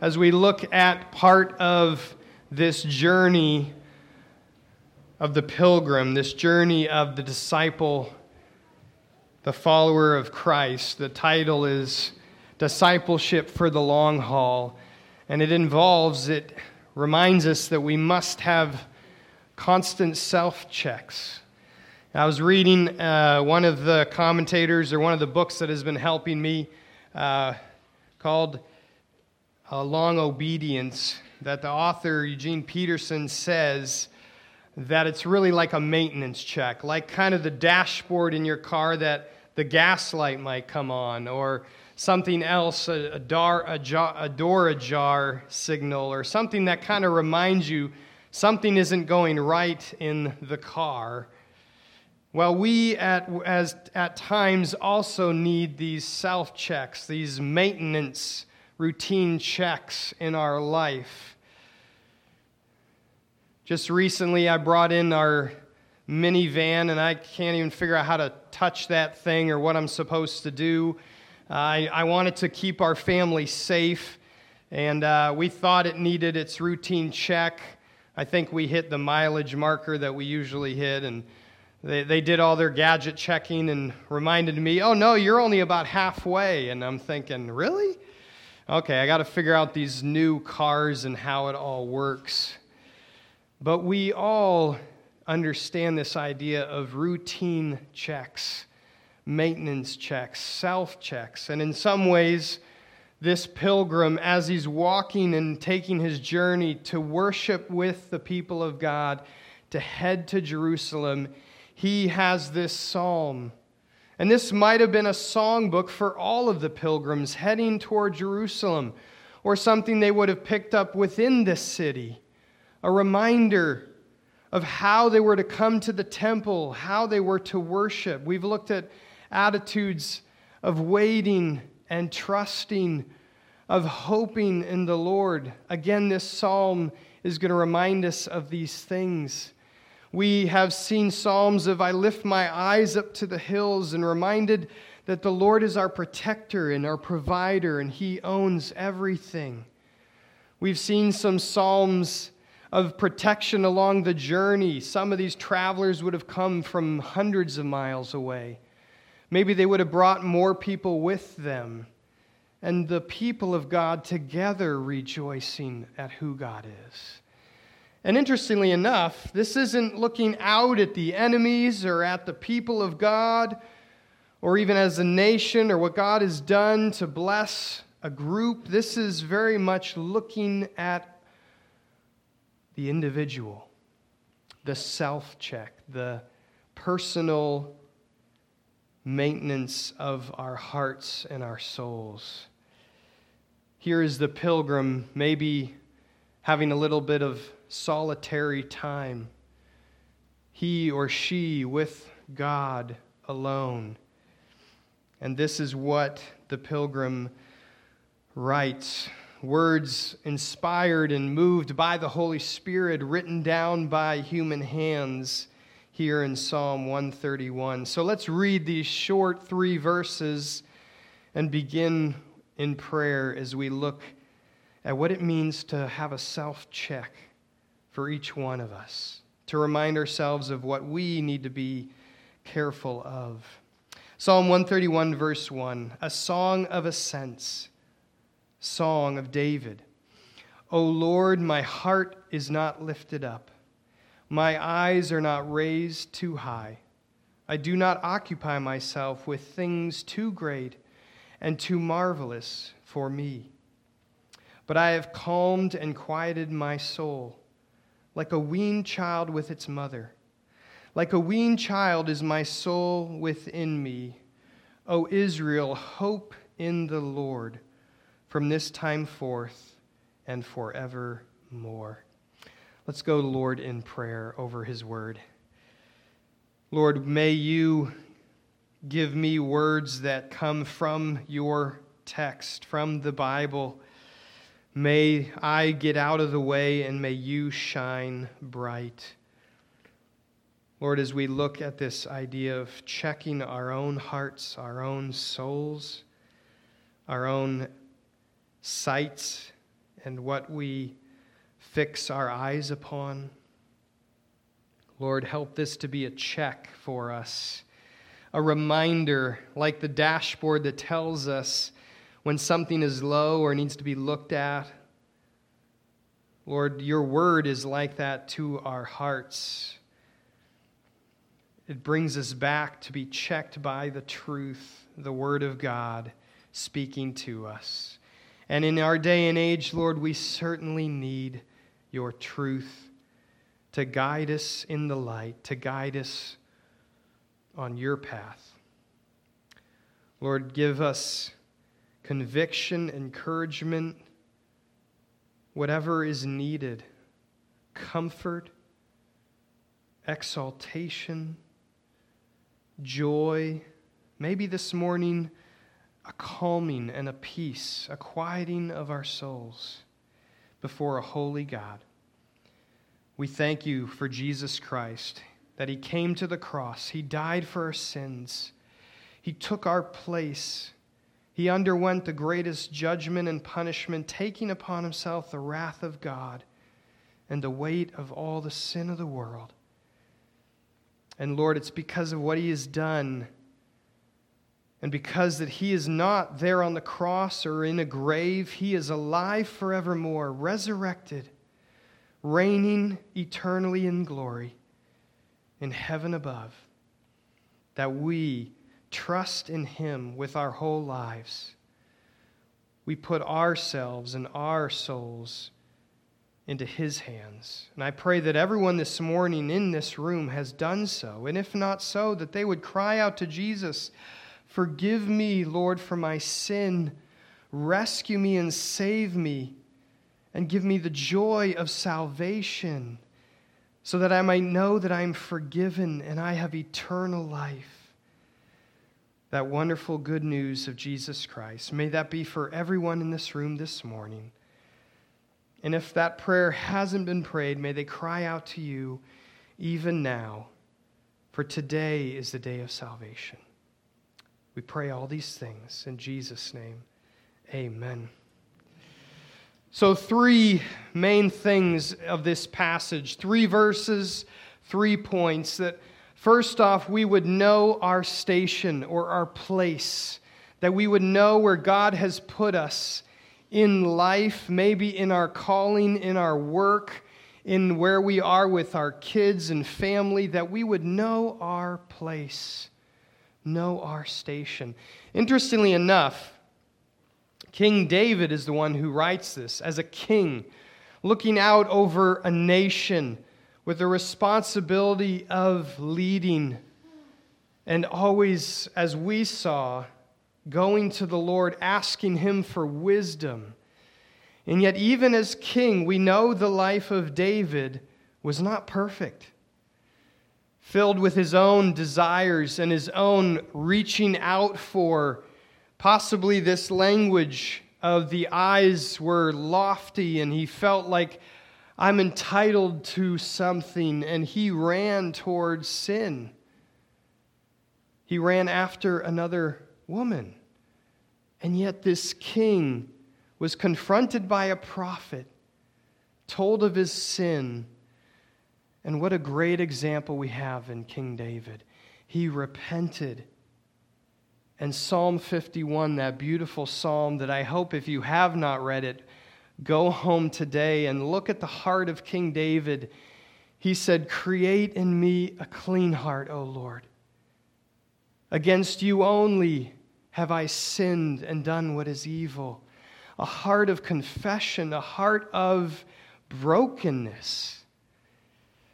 as we look at part of this journey of the pilgrim, this journey of the disciple, the follower of Christ. The title is Discipleship for the Long Haul, and it involves, it reminds us that we must have constant self checks. I was reading uh, one of the commentators or one of the books that has been helping me uh, called uh, Long Obedience, that the author, Eugene Peterson, says that it's really like a maintenance check, like kind of the dashboard in your car that the gas light might come on, or something else, a, a, door, a, jar, a door ajar signal, or something that kind of reminds you something isn't going right in the car. Well, we at, as, at times also need these self checks, these maintenance routine checks in our life. Just recently, I brought in our minivan, and I can't even figure out how to touch that thing or what I'm supposed to do. Uh, I, I wanted to keep our family safe, and uh, we thought it needed its routine check. I think we hit the mileage marker that we usually hit, and they, they did all their gadget checking and reminded me, oh no, you're only about halfway. And I'm thinking, really? Okay, I got to figure out these new cars and how it all works. But we all understand this idea of routine checks, maintenance checks, self checks. And in some ways, this pilgrim, as he's walking and taking his journey to worship with the people of God, to head to Jerusalem, he has this psalm. And this might have been a songbook for all of the pilgrims heading toward Jerusalem, or something they would have picked up within this city a reminder of how they were to come to the temple, how they were to worship. We've looked at attitudes of waiting and trusting, of hoping in the Lord. Again, this psalm is going to remind us of these things. We have seen psalms of I lift my eyes up to the hills and reminded that the Lord is our protector and our provider and he owns everything. We've seen some psalms of protection along the journey. Some of these travelers would have come from hundreds of miles away. Maybe they would have brought more people with them. And the people of God together rejoicing at who God is. And interestingly enough, this isn't looking out at the enemies or at the people of God or even as a nation or what God has done to bless a group. This is very much looking at the individual, the self check, the personal maintenance of our hearts and our souls. Here is the pilgrim, maybe having a little bit of solitary time, he or she with God alone. And this is what the pilgrim writes words inspired and moved by the Holy Spirit, written down by human hands here in Psalm 131. So let's read these short three verses and begin in prayer as we look at what it means to have a self check for each one of us, to remind ourselves of what we need to be careful of. Psalm 131, verse 1 A song of ascents song of David. O Lord, my heart is not lifted up, my eyes are not raised too high. I do not occupy myself with things too great and too marvelous for me. But I have calmed and quieted my soul, like a weaned child with its mother. Like a weaned child is my soul within me. O Israel, hope in the Lord from this time forth and forevermore. Let's go, Lord, in prayer over his word. Lord, may you give me words that come from your text, from the Bible. May I get out of the way and may you shine bright. Lord, as we look at this idea of checking our own hearts, our own souls, our own sights and what we fix our eyes upon. Lord, help this to be a check for us, a reminder like the dashboard that tells us when something is low or needs to be looked at. Lord, your word is like that to our hearts. It brings us back to be checked by the truth, the word of God speaking to us. And in our day and age, Lord, we certainly need your truth to guide us in the light, to guide us on your path. Lord, give us conviction, encouragement, whatever is needed, comfort, exaltation, joy. Maybe this morning, a calming and a peace, a quieting of our souls before a holy God. We thank you for Jesus Christ, that he came to the cross, he died for our sins, he took our place. He underwent the greatest judgment and punishment, taking upon himself the wrath of God and the weight of all the sin of the world. And Lord, it's because of what he has done and because that he is not there on the cross or in a grave, he is alive forevermore, resurrected, reigning eternally in glory in heaven above, that we trust in him with our whole lives. We put ourselves and our souls into his hands. And I pray that everyone this morning in this room has done so. And if not so, that they would cry out to Jesus Forgive me, Lord, for my sin. Rescue me and save me, and give me the joy of salvation, so that I might know that I am forgiven and I have eternal life. That wonderful good news of Jesus Christ. May that be for everyone in this room this morning. And if that prayer hasn't been prayed, may they cry out to you even now, for today is the day of salvation. We pray all these things in Jesus' name. Amen. So, three main things of this passage, three verses, three points. That first off, we would know our station or our place, that we would know where God has put us in life, maybe in our calling, in our work, in where we are with our kids and family, that we would know our place know our station. Interestingly enough, King David is the one who writes this as a king, looking out over a nation with the responsibility of leading, and always, as we saw, going to the Lord, asking Him for wisdom. And yet, even as king, we know the life of David was not perfect filled with his own desires and his own reaching out for. Possibly this language of the eyes were lofty, and he felt like I'm entitled to something, and he ran towards sin. He ran after another woman. And yet, this king was confronted by a prophet, told of his sin and what a great example we have in King David. He repented. And Psalm 51, that beautiful psalm that I hope if you have not read it, go home today and look at the heart of King David. He said, Create in me a clean heart, O Lord. Against you only have I sinned and done what is evil. A heart of confession, a heart of brokenness.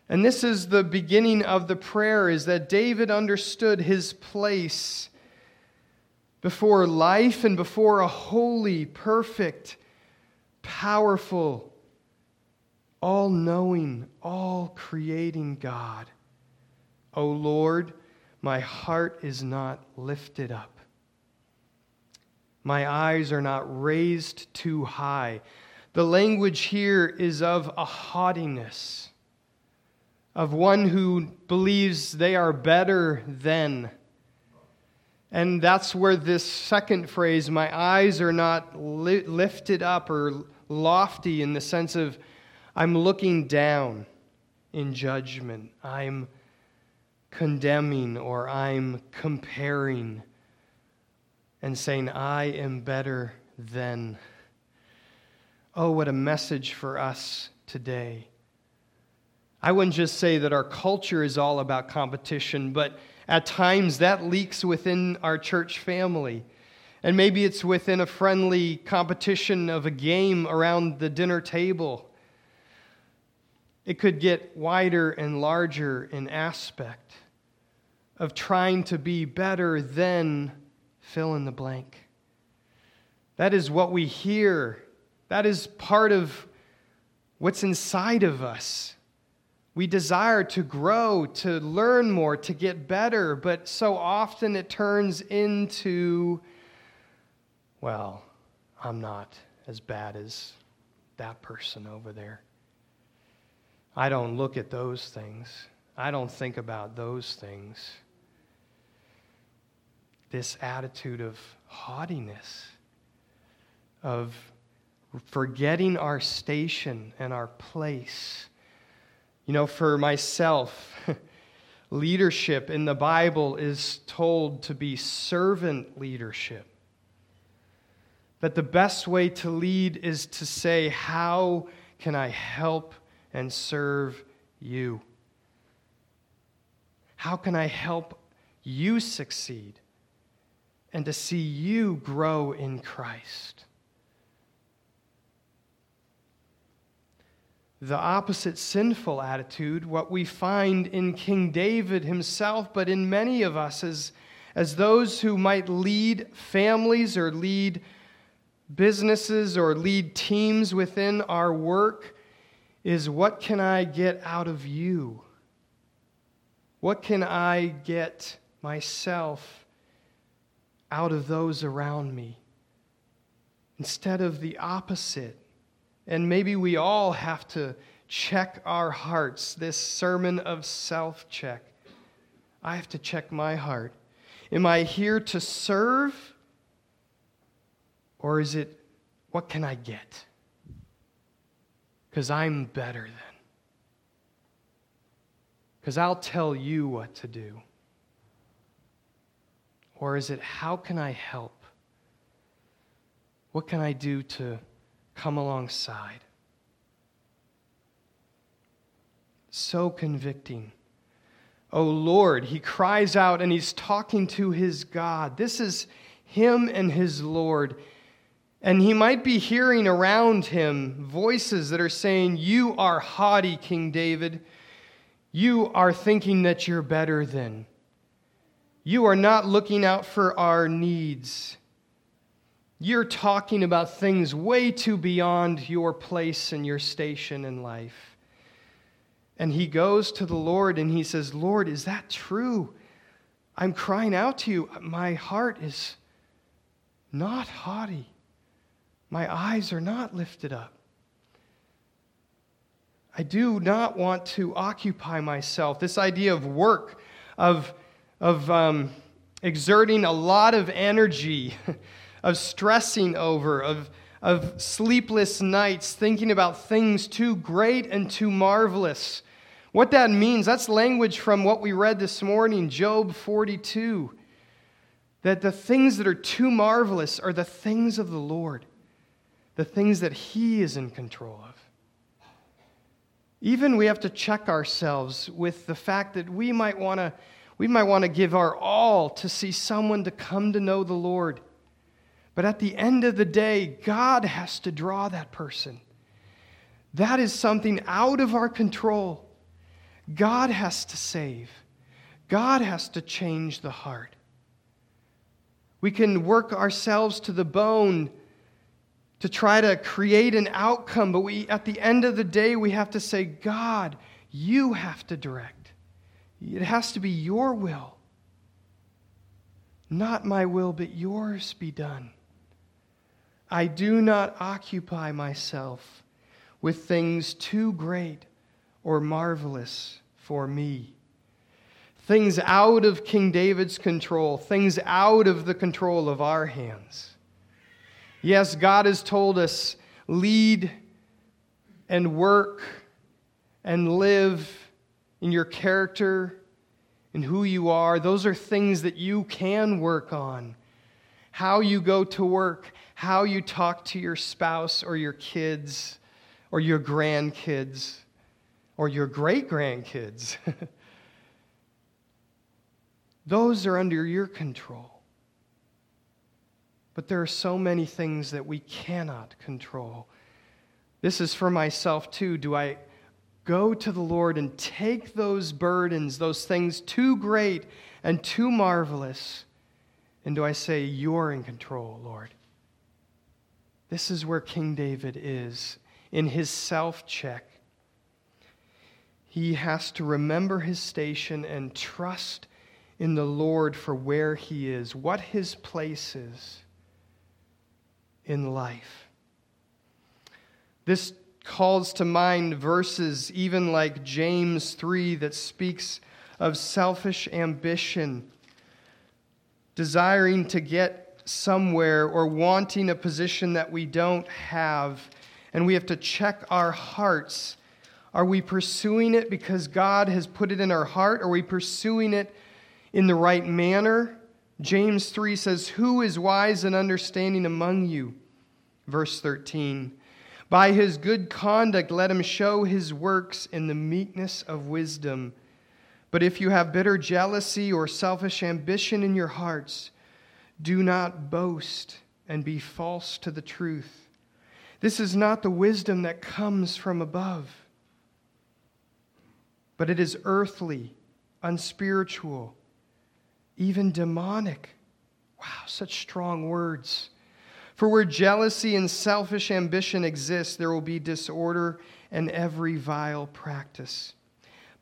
And this is the beginning of the prayer is that David understood his place before life and before a holy, perfect, powerful, all knowing, all creating God. O Lord, my heart is not lifted up. My eyes are not raised too high. The language here is of a haughtiness of one who believes they are better than. And that's where this second phrase, my eyes are not li- lifted up or lofty in the sense of I'm looking down in judgment. I'm condemning or I'm comparing and saying, I am better than. Oh, what a message for us today. I wouldn't just say that our culture is all about competition, but at times that leaks within our church family. And maybe it's within a friendly competition of a game around the dinner table. It could get wider and larger in aspect of trying to be better than fill in the blank. That is what we hear. That is part of what's inside of us. We desire to grow, to learn more, to get better, but so often it turns into, well, I'm not as bad as that person over there. I don't look at those things. I don't think about those things. This attitude of haughtiness, of forgetting our station and our place you know, for myself, leadership in the Bible is told to be servant leadership. That the best way to lead is to say, How can I help and serve you? How can I help you succeed and to see you grow in Christ? the opposite sinful attitude, what we find in King David himself, but in many of us as, as those who might lead families or lead businesses or lead teams within our work, is what can I get out of you? What can I get myself out of those around me? Instead of the opposite and maybe we all have to check our hearts, this sermon of self check. I have to check my heart. Am I here to serve? Or is it, what can I get? Because I'm better than. Because I'll tell you what to do. Or is it, how can I help? What can I do to come alongside. So convicting. Oh Lord, he cries out and he's talking to his God. This is him and his Lord. And he might be hearing around him voices that are saying, You are haughty, King David. You are thinking that you're better than. You are not looking out for our needs. You're talking about things way too beyond your place and your station in life. And he goes to the Lord and he says, Lord, is that true? I'm crying out to you. My heart is not haughty, my eyes are not lifted up. I do not want to occupy myself. This idea of work, of, of um, exerting a lot of energy. of stressing over, of, of sleepless nights, thinking about things too great and too marvelous. What that means, that's language from what we read this morning, Job 42. That the things that are too marvelous are the things of the Lord, the things that He is in control of. Even we have to check ourselves with the fact that we might want to we might want to give our all to see someone to come to know the Lord. But at the end of the day, God has to draw that person. That is something out of our control. God has to save, God has to change the heart. We can work ourselves to the bone to try to create an outcome, but we, at the end of the day, we have to say, God, you have to direct. It has to be your will. Not my will, but yours be done. I do not occupy myself with things too great or marvelous for me. things out of King David's control, things out of the control of our hands. Yes, God has told us lead and work and live in your character and who you are. Those are things that you can work on. How you go to work, how you talk to your spouse or your kids or your grandkids or your great grandkids. Those are under your control. But there are so many things that we cannot control. This is for myself too. Do I go to the Lord and take those burdens, those things too great and too marvelous? And do I say, You're in control, Lord? This is where King David is in his self check. He has to remember his station and trust in the Lord for where he is, what his place is in life. This calls to mind verses even like James 3 that speaks of selfish ambition, desiring to get somewhere or wanting a position that we don't have. And we have to check our hearts. Are we pursuing it because God has put it in our heart? Are we pursuing it in the right manner. James 3 says, Who is wise and understanding among you? Verse 13. By his good conduct, let him show his works in the meekness of wisdom. But if you have bitter jealousy or selfish ambition in your hearts, do not boast and be false to the truth. This is not the wisdom that comes from above, but it is earthly, unspiritual even demonic. Wow, such strong words. For where jealousy and selfish ambition exist, there will be disorder and every vile practice.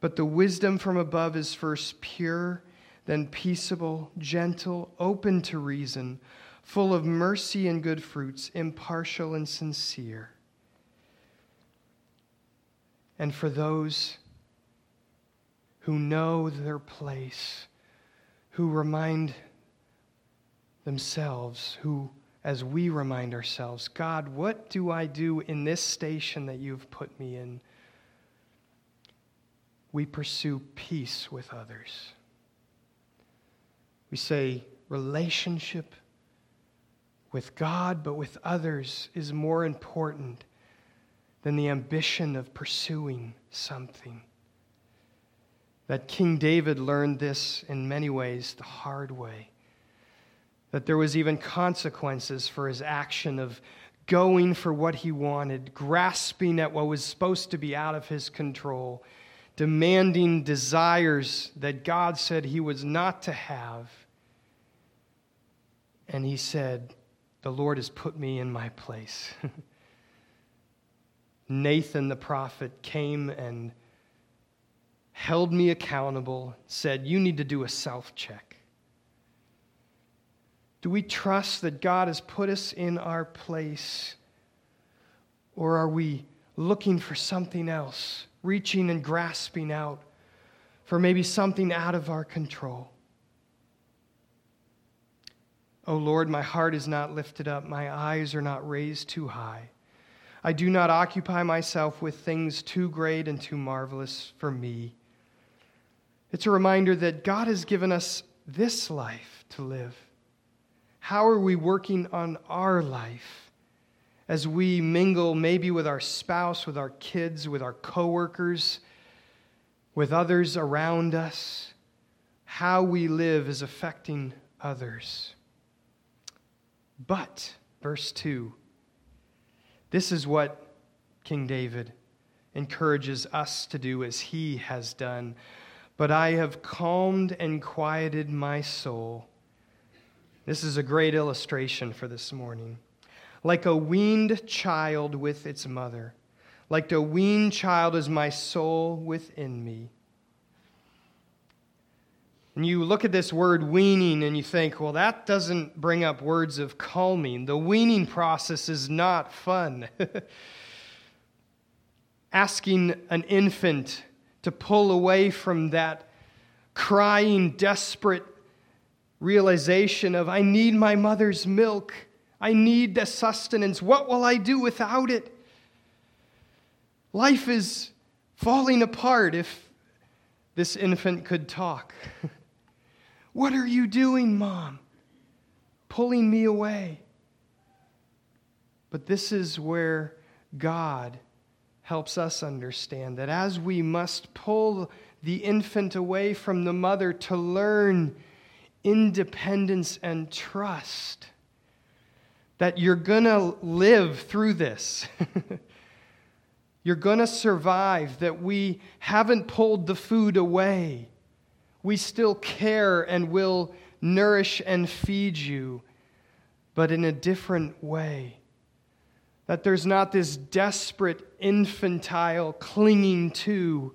But the wisdom from above is first pure, then peaceable, gentle, open to reason, full of mercy and good fruits, impartial and sincere. And for those who know their place, who remind themselves, who, as we remind ourselves, God, what do I do in this station that you've put me in? We pursue peace with others. We say relationship with God, but with others, is more important than the ambition of pursuing something that King David learned this in many ways the hard way. That there was even consequences for his action of going for what he wanted, grasping at what was supposed to be out of his control, demanding desires that God said he was not to have. And he said, The Lord has put me in my place. Nathan the prophet came and held me accountable, said, You need to do a self check. Do we trust that God has put us in our place? Or are we looking for something else, reaching and grasping out for maybe something out of our control? O oh Lord, my heart is not lifted up, my eyes are not raised too high. I do not occupy myself with things too great and too marvelous for me. It's a reminder that God has given us this life to live. How are we working on our life as we mingle maybe with our spouse, with our kids, with our coworkers, with others around us? How we live is affecting others. But, verse 2, this is what King David encourages us to do as he has done but I have calmed and quieted my soul. This is a great illustration for this morning. Like a weaned child with its mother, like a weaned child is my soul within me. And you look at this word weaning and you think, well, that doesn't bring up words of calming. The weaning process is not fun. Asking an infant to pull away from that crying, desperate realization of, I need my mother's milk. I need the sustenance. What will I do without it? Life is falling apart if this infant could talk. what are you doing, Mom? Pulling me away. But this is where God helps us understand that as we must pull the infant away from the mother to learn independence and trust, that you're going to live through this. you're going to survive, that we haven't pulled the food away. We still care and will nourish and feed you, but in a different way. That there's not this desperate, infantile clinging to,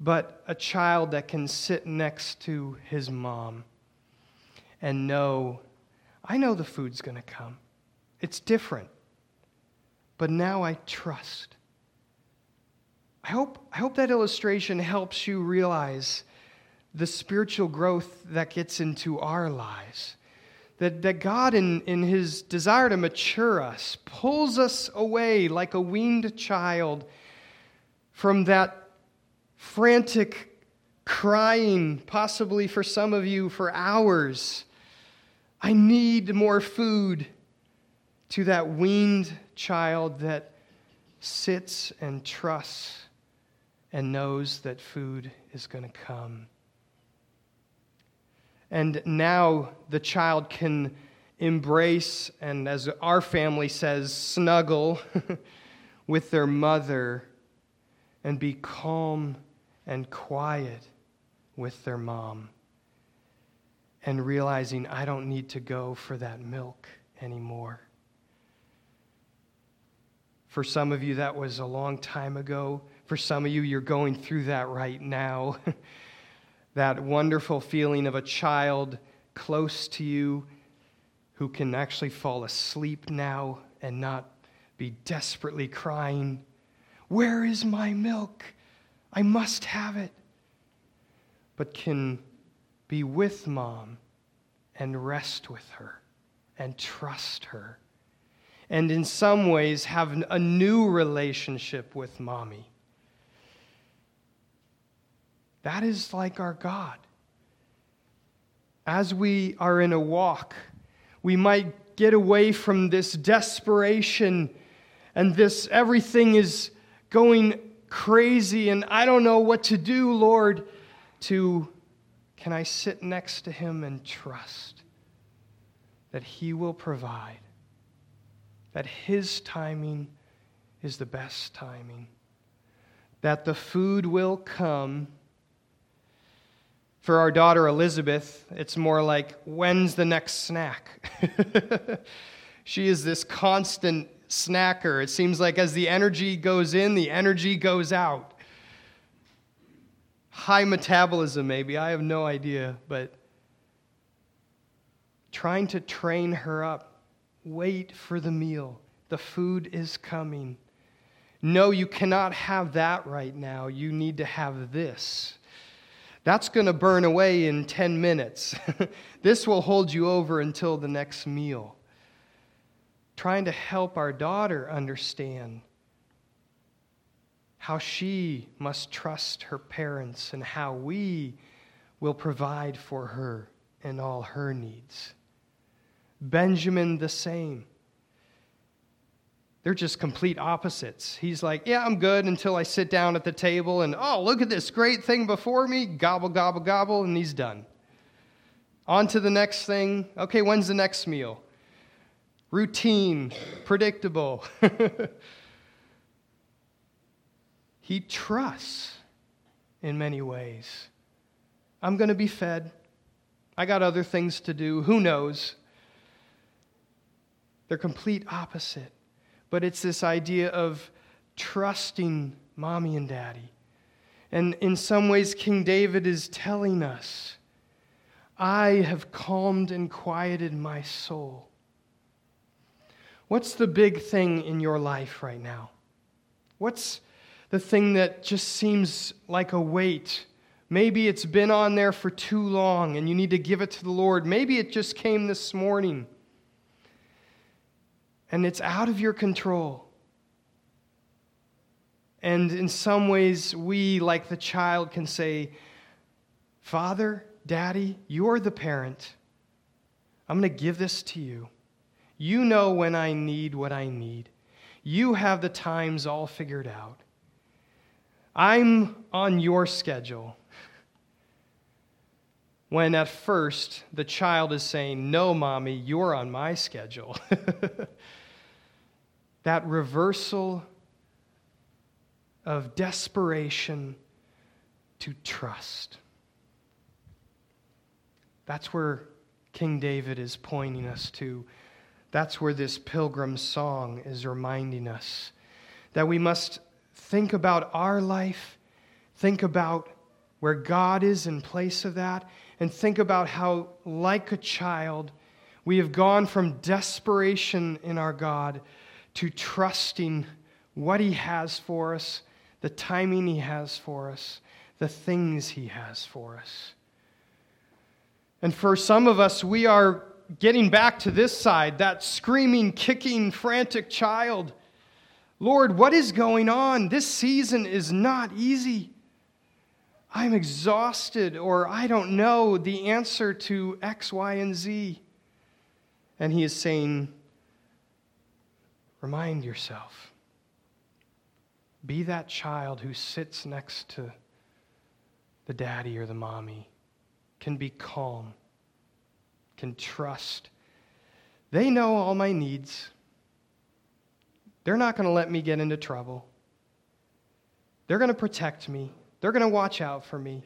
but a child that can sit next to his mom and know, I know the food's going to come. It's different. But now I trust. I hope, I hope that illustration helps you realize the spiritual growth that gets into our lives. That, that God, in, in his desire to mature us, pulls us away like a weaned child from that frantic crying, possibly for some of you for hours. I need more food, to that weaned child that sits and trusts and knows that food is going to come. And now the child can embrace, and as our family says, snuggle with their mother and be calm and quiet with their mom. And realizing I don't need to go for that milk anymore. For some of you, that was a long time ago. For some of you, you're going through that right now. that wonderful feeling of a child close to you who can actually fall asleep now and not be desperately crying, Where is my milk? I must have it. But can be with mom and rest with her and trust her. And in some ways, have a new relationship with mommy. That is like our God. As we are in a walk, we might get away from this desperation and this everything is going crazy and I don't know what to do, Lord, to can I sit next to Him and trust that He will provide, that His timing is the best timing, that the food will come for our daughter Elizabeth, it's more like, when's the next snack? she is this constant snacker. It seems like as the energy goes in, the energy goes out. High metabolism, maybe. I have no idea. But trying to train her up. Wait for the meal. The food is coming. No, you cannot have that right now. You need to have this. That's going to burn away in 10 minutes. this will hold you over until the next meal. Trying to help our daughter understand how she must trust her parents and how we will provide for her and all her needs. Benjamin, the same. They're just complete opposites. He's like, Yeah, I'm good until I sit down at the table and, oh, look at this great thing before me. Gobble, gobble, gobble, and he's done. On to the next thing. Okay, when's the next meal? Routine, predictable. he trusts in many ways. I'm going to be fed. I got other things to do. Who knows? They're complete opposite but it's this idea of trusting mommy and daddy. And in some ways, King David is telling us, I have calmed and quieted my soul. What's the big thing in your life right now? What's the thing that just seems like a weight Maybe it's been on there for too long and you need to give it to the Lord. Maybe it just came this morning and it's out of your control. And in some ways, we, like the child, can say, Father, Daddy, you're the parent. I'm going to give this to you. You know when I need what I need. You have the times all figured out. I'm on your schedule. When at first the child is saying, No, mommy, you're on my schedule. that reversal of desperation to trust. That's where King David is pointing us to. That's where this pilgrim song is reminding us that we must think about our life, think about where God is in place of that, and think about how, like a child, we have gone from desperation in our God to trusting what He has for us, the timing He has for us, the things He has for us. And for some of us, we are getting back to this side, that screaming, kicking, frantic child. Lord, what is going on? This season is not easy. I'm exhausted, or I don't know the answer to X, Y, and Z. And he is saying, Remind yourself. Be that child who sits next to the daddy or the mommy, can be calm, can trust. They know all my needs. They're not going to let me get into trouble. They're going to protect me. They're going to watch out for me.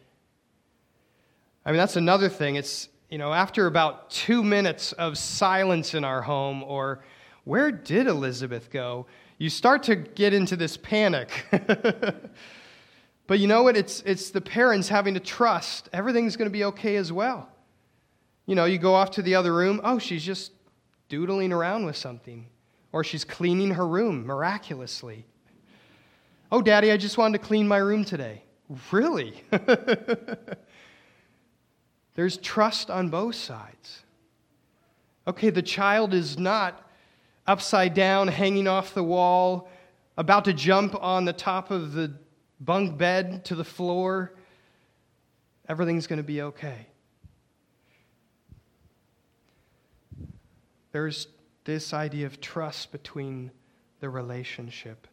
I mean, that's another thing. It's, you know, after about two minutes of silence in our home, or where did Elizabeth go? You start to get into this panic. but you know what? It's, it's the parents having to trust everything's going to be okay as well. You know, you go off to the other room. Oh, she's just doodling around with something. Or she's cleaning her room miraculously. Oh, Daddy, I just wanted to clean my room today. Really? There's trust on both sides. Okay, the child is not upside down, hanging off the wall, about to jump on the top of the bunk bed to the floor. Everything's going to be okay. There's this idea of trust between the relationship.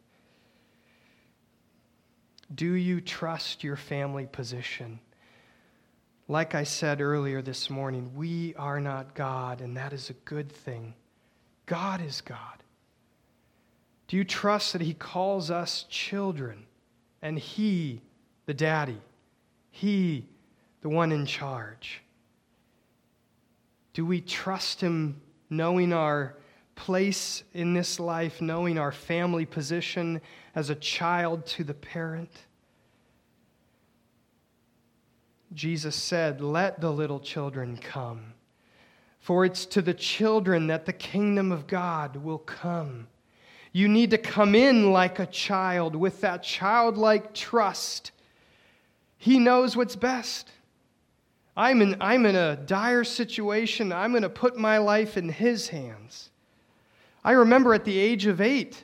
Do you trust your family position? Like I said earlier this morning, we are not God, and that is a good thing. God is God. Do you trust that He calls us children and He, the daddy, He, the one in charge? Do we trust Him knowing our place in this life, knowing our family position as a child to the parent. Jesus said, Let the little children come, for it's to the children that the kingdom of God will come. You need to come in like a child with that childlike trust. He knows what's best. I'm in, I'm in a dire situation. I'm going to put my life in His hands. I remember at the age of eight,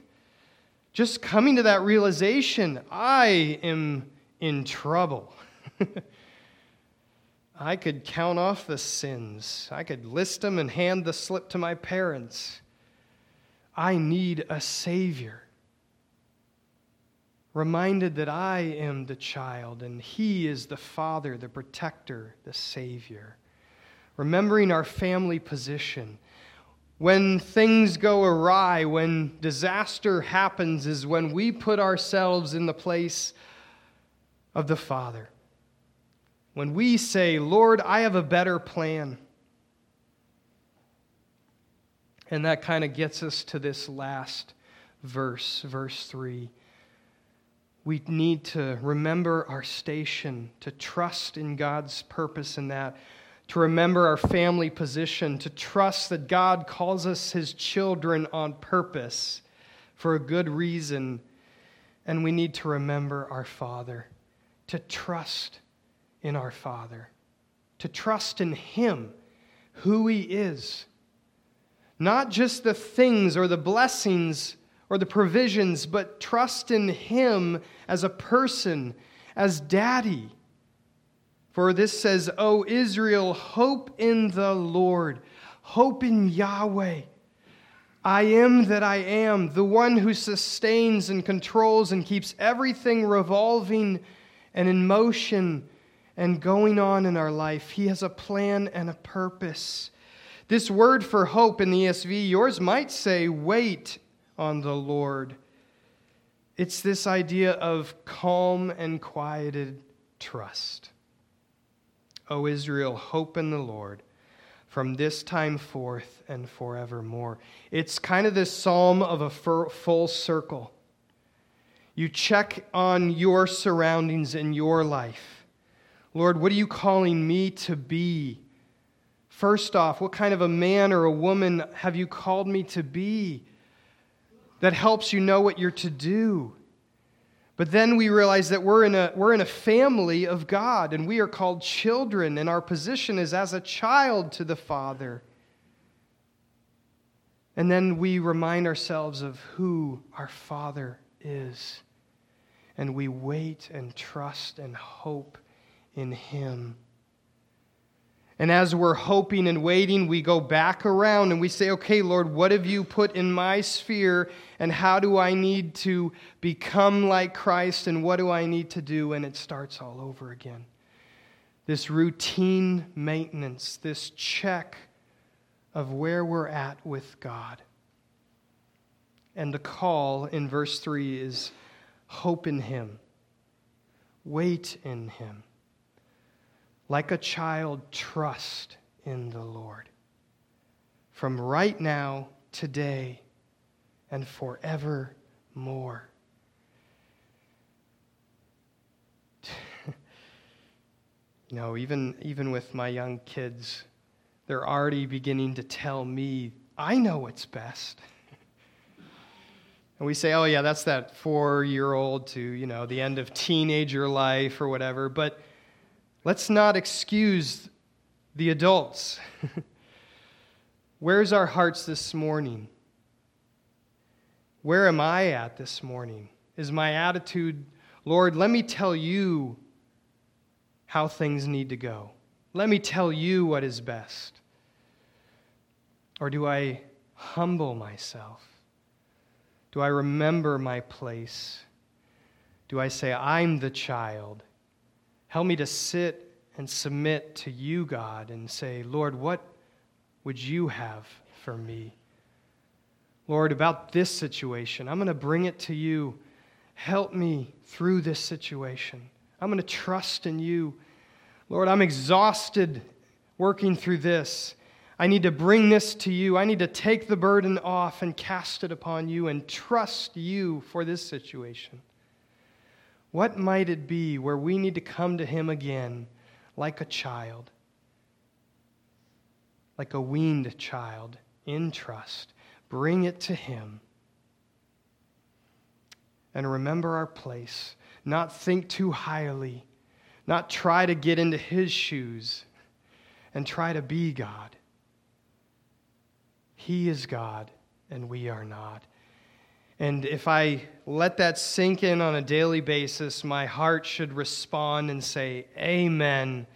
just coming to that realization I am in trouble. I could count off the sins, I could list them and hand the slip to my parents. I need a Savior. Reminded that I am the child and He is the Father, the protector, the Savior. Remembering our family position when things go awry, when disaster happens, is when we put ourselves in the place of the Father. When we say, Lord, I have a better plan. And that kind of gets us to this last verse, verse 3. We need to remember our station, to trust in God's purpose in that to remember our family position, to trust that God calls us his children on purpose for a good reason. And we need to remember our Father, to trust in our Father, to trust in Him, who He is. Not just the things or the blessings or the provisions, but trust in Him as a person, as Daddy. For this says, O Israel, hope in the Lord, hope in Yahweh. I am that I am, the one who sustains and controls and keeps everything revolving and in motion and going on in our life. He has a plan and a purpose. This word for hope in the ESV, yours might say, wait on the Lord. It's this idea of calm and quieted trust. O Israel, hope in the Lord from this time forth and forevermore. It's kind of this psalm of a full circle. You check on your surroundings in your life. Lord, what are you calling me to be? First off, what kind of a man or a woman have you called me to be that helps you know what you're to do? But then we realize that we're in, a, we're in a family of God and we are called children, and our position is as a child to the Father. And then we remind ourselves of who our Father is. And we wait and trust and hope in Him. And as we're hoping and waiting, we go back around and we say, okay, Lord, what have you put in my sphere? And how do I need to become like Christ? And what do I need to do? And it starts all over again. This routine maintenance, this check of where we're at with God. And the call in verse 3 is hope in Him, wait in Him like a child, trust in the Lord. From right now, today, and forevermore. no, even, even with my young kids, they're already beginning to tell me, I know what's best. and we say, oh, yeah, that's that four year old to, you know, the end of teenager life or whatever. But Let's not excuse the adults. Where's our hearts this morning? Where am I at this morning? Is my attitude, Lord, let me tell you how things need to go? Let me tell you what is best. Or do I humble myself? Do I remember my place? Do I say, I'm the child Help me to sit and submit to you, God, and say, Lord, what would you have for me? Lord, about this situation, I'm going to bring it to you. Help me through this situation. I'm going to trust in you. Lord, I'm exhausted working through this. I need to bring this to you. I need to take the burden off and cast it upon you and trust you for this situation. What might it be where we need to come to Him again like a child, like a weaned child in trust? Bring it to Him. And remember our place. Not think too highly, not try to get into His shoes and try to be God. He is God, and we are not. And if I let that sink in on a daily basis, my heart should respond and say, Amen.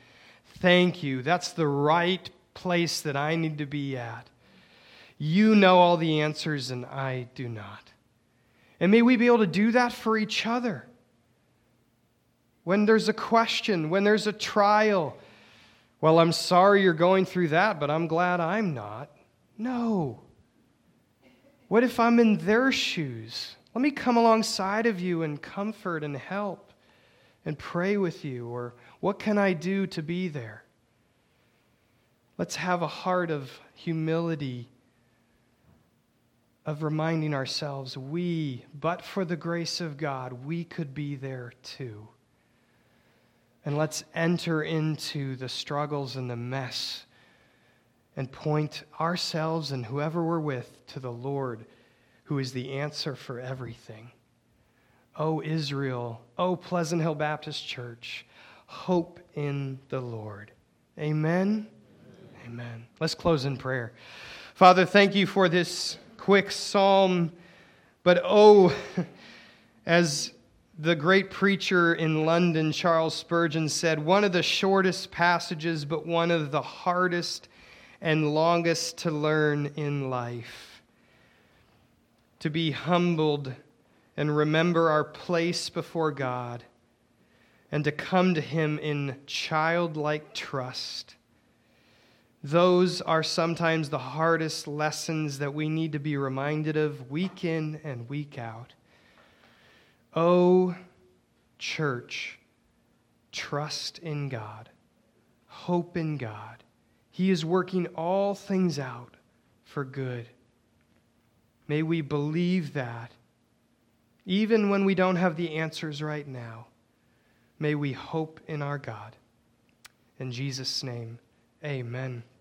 Thank you. That's the right place that I need to be at. You know all the answers, and I do not. And may we be able to do that for each other. When there's a question, when there's a trial, well, I'm sorry you're going through that, but I'm glad I'm not. No. What if I'm in their shoes? Let me come alongside of you and comfort and help and pray with you. Or what can I do to be there? Let's have a heart of humility, of reminding ourselves we, but for the grace of God, we could be there too. And let's enter into the struggles and the mess and point ourselves and whoever we're with to the Lord, who is the answer for everything. Oh, Israel, oh, Pleasant Hill Baptist Church, hope in the Lord. Amen. Amen. Let's close in prayer. Father, thank you for this quick psalm, but oh, as the great preacher in London, Charles Spurgeon, said, one of the shortest passages, but one of the hardest and longest to learn in life. To be humbled and remember our place before God, and to come to Him in childlike trust. Those are sometimes the hardest lessons that we need to be reminded of week in and week out. Oh, church, trust in God, hope in God. He is working all things out for good. May we believe that, even when we don't have the answers right now. May we hope in our God. In Jesus' name, amen.